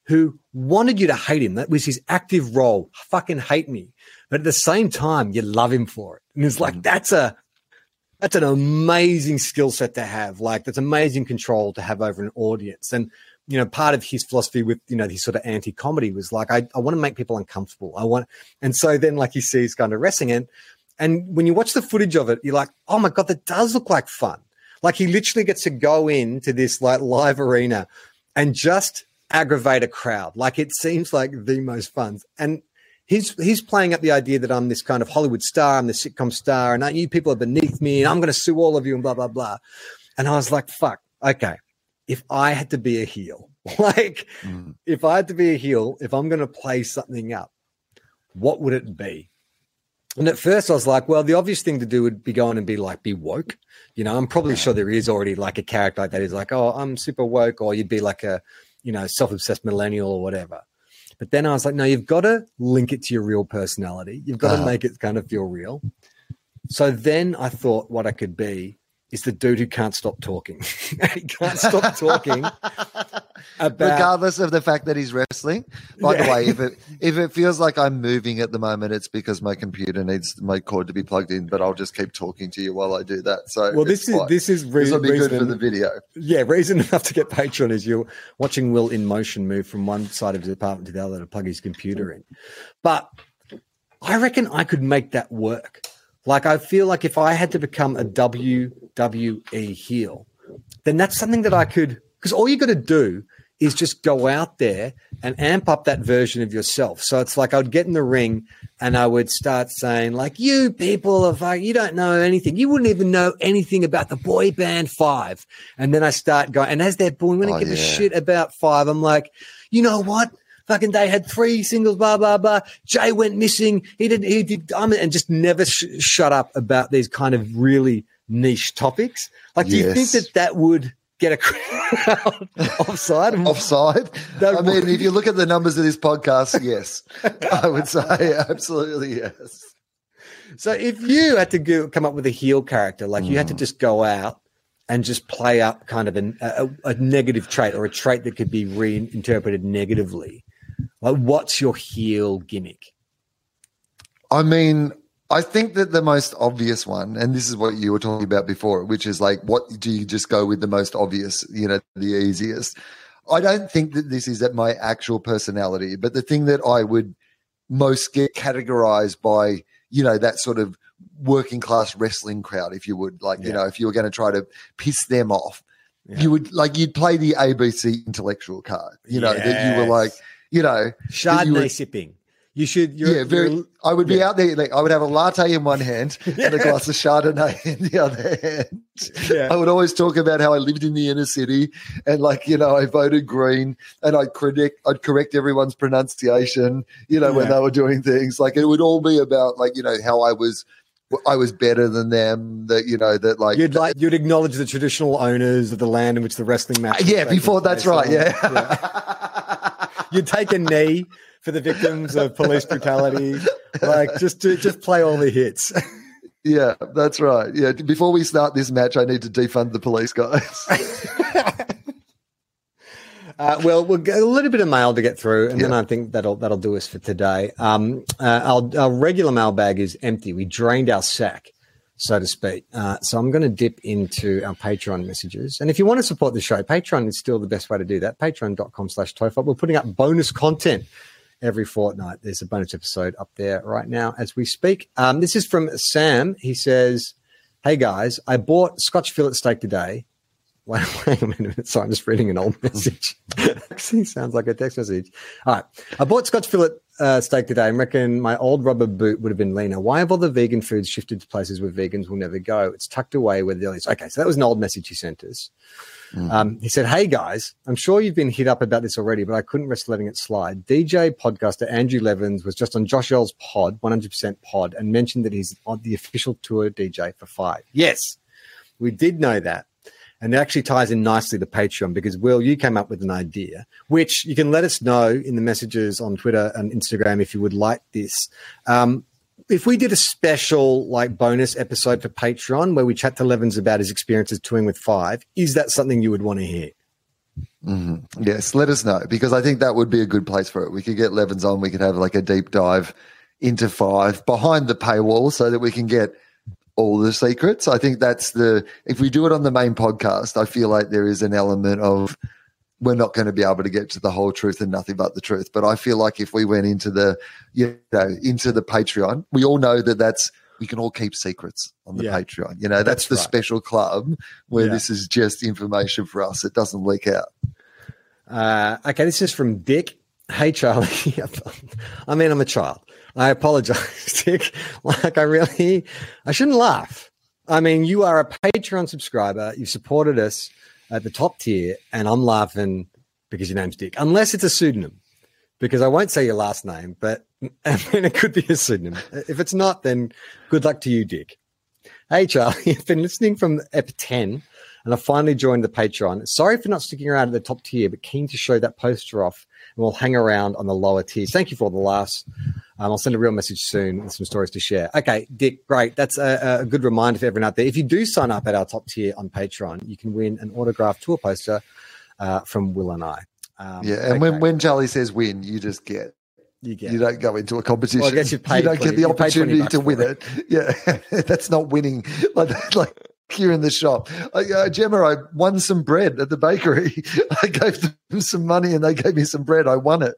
who wanted you to hate him. That was his active role. Fucking hate me. But at the same time, you love him for it. And it's like, mm. that's a, that's an amazing skill set to have. Like that's amazing control to have over an audience. And you know, part of his philosophy with you know his sort of anti-comedy was like, I, I want to make people uncomfortable. I want, and so then like he sees kind of wrestling and and when you watch the footage of it, you're like, oh my god, that does look like fun. Like he literally gets to go into this like live arena and just aggravate a crowd. Like it seems like the most fun. And he's he's playing up the idea that I'm this kind of Hollywood star, I'm the sitcom star, and you people are beneath me, and I'm going to sue all of you, and blah blah blah. And I was like, fuck, okay. If I had to be a heel, like mm. if I had to be a heel, if I'm going to play something up, what would it be? And at first I was like, well, the obvious thing to do would be go on and be like, be woke. You know, I'm probably sure there is already like a character like that is like, oh, I'm super woke, or you'd be like a, you know, self-obsessed millennial or whatever. But then I was like, no, you've got to link it to your real personality. You've got uh-huh. to make it kind of feel real. So then I thought what I could be is the dude who can't stop talking. he can't stop talking about regardless of the fact that he's wrestling. By yeah. the way, if it if it feels like I'm moving at the moment, it's because my computer needs my cord to be plugged in. But I'll just keep talking to you while I do that. So well, this is fine. this is re- this will be reason, good for the video. Yeah, reason enough to get Patreon is you're watching Wil in motion move from one side of the apartment to the other to plug his computer in. But I reckon I could make that work. Like I feel like if I had to become a WWE heel, then that's something that I could because all you got to do is just go out there and amp up that version of yourself. So it's like I'd get in the ring and I would start saying, like, you people of like, you don't know anything. You wouldn't even know anything about the boy band five. And then I start going, and as they're born, when I Oh, give a shit about five, I'm like, you know what? Fucking they had three singles, blah blah blah. Jay went missing. He did. He did. Um, and just never sh- shut up about these kind of really niche topics. Like, do you think that that would get a crowd offside? Offside. That I mean, if you look at the numbers of this podcast, yes, I would say absolutely yes. So if you had to go, come up with a heel character, like you had Mm. to just go out and just play up kind of an, a, a negative trait or a trait that could be reinterpreted negatively, like what's your heel gimmick? I mean, I think that the most obvious one, and this is what you were talking about before, which is like, what do you just go with the most obvious, you know, the easiest? I don't think that this is at my actual personality, but the thing that I would most get categorized by, you know, that sort of working class wrestling crowd, if you would, like, you know, if you were going to try to piss them off, Yeah. you would like, you'd play the ABC intellectual card, you know, that you were like, Yes. You know, Chardonnay you were- sipping. You should. You're, yeah, very. I would be yeah. out there. Like, I would have a latte in one hand and a glass of Chardonnay in the other hand. Yeah. I would always talk about how I lived in the inner city and, like, you know, I voted Green and I'd correct, I'd correct everyone's pronunciation. You know, when they were doing things, like it would all be about, like, you know, how I was. I was better than them. That you know that like You'd like you'd acknowledge the traditional owners of the land in which the wrestling match. yeah. Before that's place right. Yeah. You'd take a knee for the victims of police brutality. Like just to just play all the hits. yeah. That's right. Yeah. Before we start this match, I need to defund the police guys. Uh, well, we'll get a little bit of mail to get through, and then I think that'll that'll do us for today. Um, uh, our, our regular mailbag is empty. We drained our sack, so to speak. Uh, so I'm going to dip into our Patreon messages, and if you want to support the show, Patreon is still the best way to do that. Patreon.com/slash Tofop. We're putting up bonus content every fortnight. There's a bonus episode up there right now as we speak. Um, this is from Sam. He says, "Hey guys, I bought Scotch fillet steak today." Wait, wait a minute. Sorry, I'm just reading an old message. Actually, sounds like a text message. All right. I bought Scotch fillet uh, steak today and reckon my old rubber boot would have been leaner. Why have all the vegan foods shifted to places where vegans will never go? It's tucked away where the is. Okay, so that was an old message he sent us. Um, he said, Hey guys, I'm sure you've been hit up about this already, but I couldn't resist letting it slide. DJ podcaster Andrew Levins was just on Josh L's pod, 100% pod, and mentioned that he's on the official tour DJ for Five. Yes, we did know that. And it actually ties in nicely to Patreon because, Wil, you came up with an idea, which you can let us know in the messages on Twitter and Instagram if you would like this. Um, if we did a special like bonus episode for Patreon where we chat to Levins about his experiences touring with Five, is that something you would want to hear? Yes, let us know because I think that would be a good place for it. We could get Levins on. We could have like a deep dive into five behind the paywall so that we can get all the secrets. I think that's the, if we do it on the main podcast, I feel like there is an element of we're not going to be able to get to the whole truth and nothing but the truth. But I feel like if we went into the, you know, into the Patreon, we all know that that's, we can all keep secrets on the Yeah. Patreon. You know, that's, That's the right. special club where Yeah. this is just information for us. It doesn't leak out. Uh, okay, this is from Dick. Hey, Charlie. I mean, I'm a child. I apologize, Dick. Like, I really, I shouldn't laugh. I mean, you are a Patreon subscriber. You've supported us at the top tier, and I'm laughing because your name's Dick, unless it's a pseudonym. Because I won't say your last name, but I mean, it could be a pseudonym. If it's not, then good luck to you, Dick. Hey, Charlie, I've been listening from Ep 10 and I finally joined the Patreon. Sorry for not sticking around at the top tier, but keen to show that poster off and we'll hang around on the lower tiers. Thank you for the laughs. Um, I'll send a real message soon with some stories to share. Okay, Dick, great. That's a, a good reminder for everyone out there. If you do sign up at our top tier on Patreon, you can win an autographed tour poster uh, from Wil and I. Um, Yeah, and when, okay. when Charlie says win, you just get. you get You don't go into a competition. Well, I guess you paid don't get the you paid 20 opportunity to win it. it. Yeah, that's not winning. Like, like here in the shop, I, uh, Gemma, I won some bread at the bakery. I gave them some money and they gave me some bread. I won it.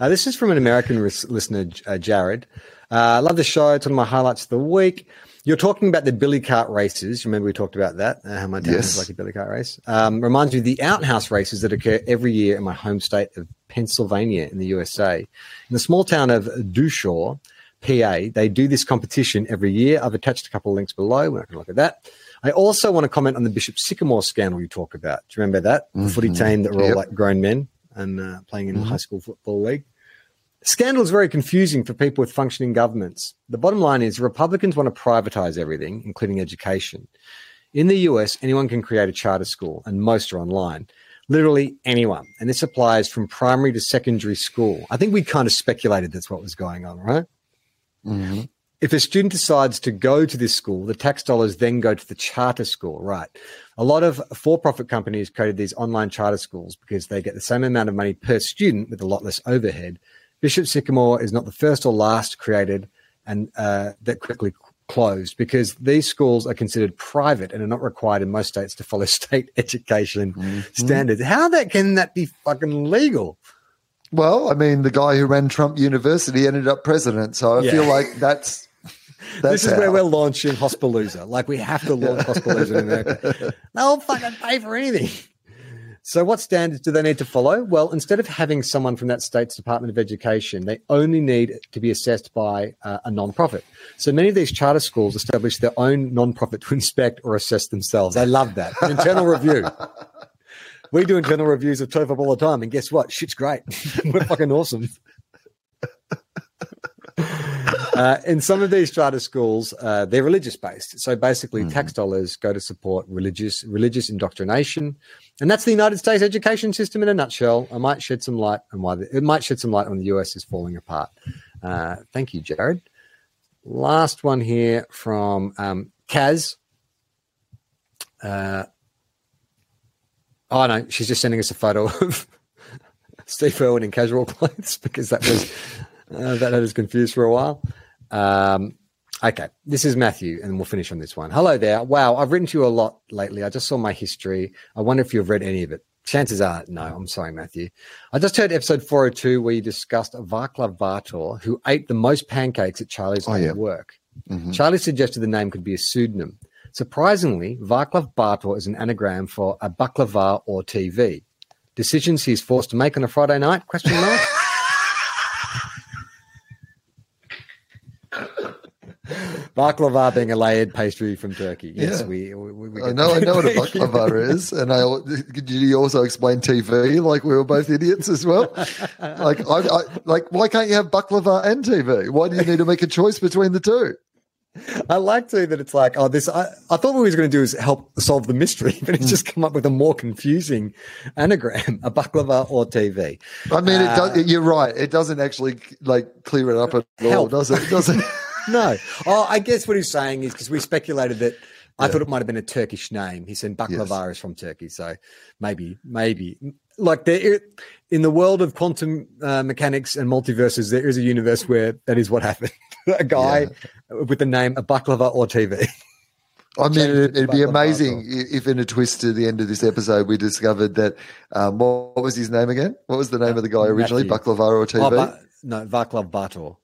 Uh, this is from an American ris- listener, uh, Jared. Uh, love the show. It's one of my highlights of the week. You're talking about the billy cart races. Remember we talked about that? Uh, how my town Yes. is like a billy cart race. Um, reminds me of the outhouse races that occur every year in my home state of Pennsylvania in the USA. In the small town of Dushore, PA, they do this competition every year. I've attached a couple of links below. We're not going to look at that. I also want to comment on the Bishop Sycamore scandal you talk about. Do you remember that? The footy team that were all Yep. like grown men and uh, playing in the high school football league. Scandal is very confusing for people with functioning governments. The bottom line is Republicans want to privatize everything, including education. In the US, anyone can create a charter school, and most are online. Literally anyone. And this applies from primary to secondary school. I think we kind of speculated that's what was going on, right? If a student decides to go to this school, the tax dollars then go to the charter school, right? A lot of for profit companies created these online charter schools because they get the same amount of money per student with a lot less overhead. Bishop Sycamore is not the first or last created and uh, that quickly closed because these schools are considered private and are not required in most states to follow state education standards. How that can that be fucking legal? Well, I mean, the guy who ran Trump University ended up president, so I Yeah. feel like that's this is where we're launching Hospilooza. Like we have to launch Hospilooza in America. They'll fucking pay for anything. So, what standards do they need to follow? Well, instead of having someone from that state's Department of Education, they only need to be assessed by uh, a nonprofit. So, many of these charter schools establish their own nonprofit to inspect or assess themselves. I love that. An internal review. We do internal reviews of TOFOP all the time, and guess what? Shit's great. We're fucking awesome. Uh, in some of these charter schools, uh, they're religious based. So basically, tax dollars go to support religious religious indoctrination, and that's the United States education system in a nutshell. I might shed some light on why the, it might shed some light on the US is falling apart. Uh, thank you, Jared. Last one here from um, Kaz. Uh, oh no, she's just sending us a photo of Steve Irwin in casual clothes because that was uh, that had us confused for a while. Um, okay, this is Matthew, and we'll finish on this one. Hello there. Wow, I've written to you a lot lately. I just saw my history. I wonder if you've read any of it. Chances are, no. I'm sorry, Matthew. I just heard episode 402 where you discussed Vaclav Bartor, who ate the most pancakes at Charlie's Oh, yeah. work. Mhm. Charlie suggested the name could be a pseudonym. Surprisingly, Vaclav Bartor is an anagram for a baklava or TV. Decisions he's forced to make on a Friday night? Question mark. Baklava being a layered pastry from Turkey. Yes, Yeah. we, we, we, I know, I know what a baklava is, and I did you also explain TV like we were both idiots as well? Like, I, I like why can't you have baklava and TV? Why do you need to make a choice between the two? I like to that it's like, oh, this. I, I thought what we was going to do is help solve the mystery, but it's just come up with a more confusing anagram: a baklava or TV. I mean, it Uh, does, you're right. It doesn't actually like clear it up at all, does it? Does it? No. Oh, I guess what he's saying is because we speculated that I thought it might have been a Turkish name. He said baklava is from Turkey, so maybe, maybe like there in the world of quantum uh, mechanics and multiverses, there is a universe where that is what happened. a guy with the name a baklava or TV. I mean, it it'd, it'd be amazing if, in a twist to the end of this episode, we discovered that um, what, was his name again? What was the name of the guy originally? Baklava or TV? Oh, ba- no, Vaclav Bartor.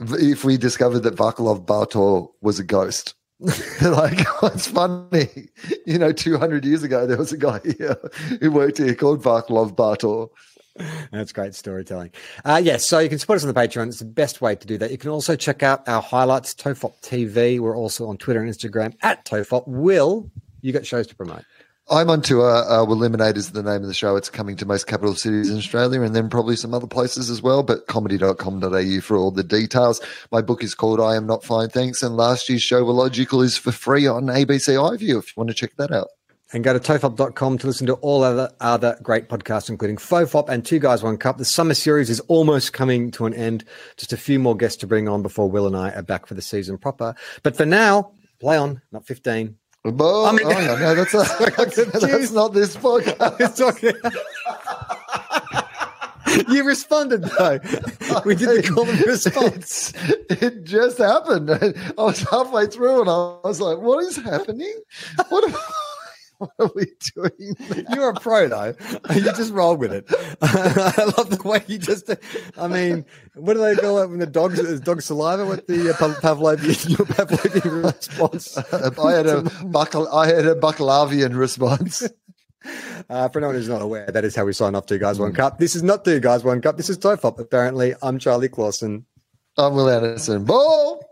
If we discovered that Vaclav Bartor was a ghost. like it's funny, you know. Two hundred years ago, there was a guy here who worked here called Vaclav Bartor. That's great storytelling. Uh, yes, so you can support us on the Patreon. It's the best way to do that. You can also check out our highlights, Tofop TV. We're also on Twitter and Instagram at Tofop. Wil, you got shows to promote. I'm on tour. Uh, Eliminate is the name of the show. It's coming to most capital cities in Australia and then probably some other places as well. But comedy.com.au for all the details. My book is called I Am Not Fine Thanks. And last year's show, Wilogical, is for free on ABC iView if you want to check that out. And go to tofop.com to listen to all other other great podcasts, including Fofop and Two Guys, One Cup. The summer series is almost coming to an end. Just a few more guests to bring on before Wil and I are back for the season proper. But for now, play on, not 15. Oh, I mean- oh, no, no, that's, that's, that's not this podcast. You responded though. We did the call and response. It's, it just happened. I was halfway through and I was like, what is happening? What what are we doing? You're a pro, though. You just roll with it. I love the way you just. I mean, what do they call it when the dogs dog saliva? What the uh, Pavlovian your Pavlovian response? I had a buckle. I had a Buckalavian response. Uh, for anyone who's not aware, that is how we sign off Two Guys One Cup. This is not Two Guys One Cup. This is Tofop. Apparently, I'm Charlie Clausen. I'm Wil Anderson. Ball.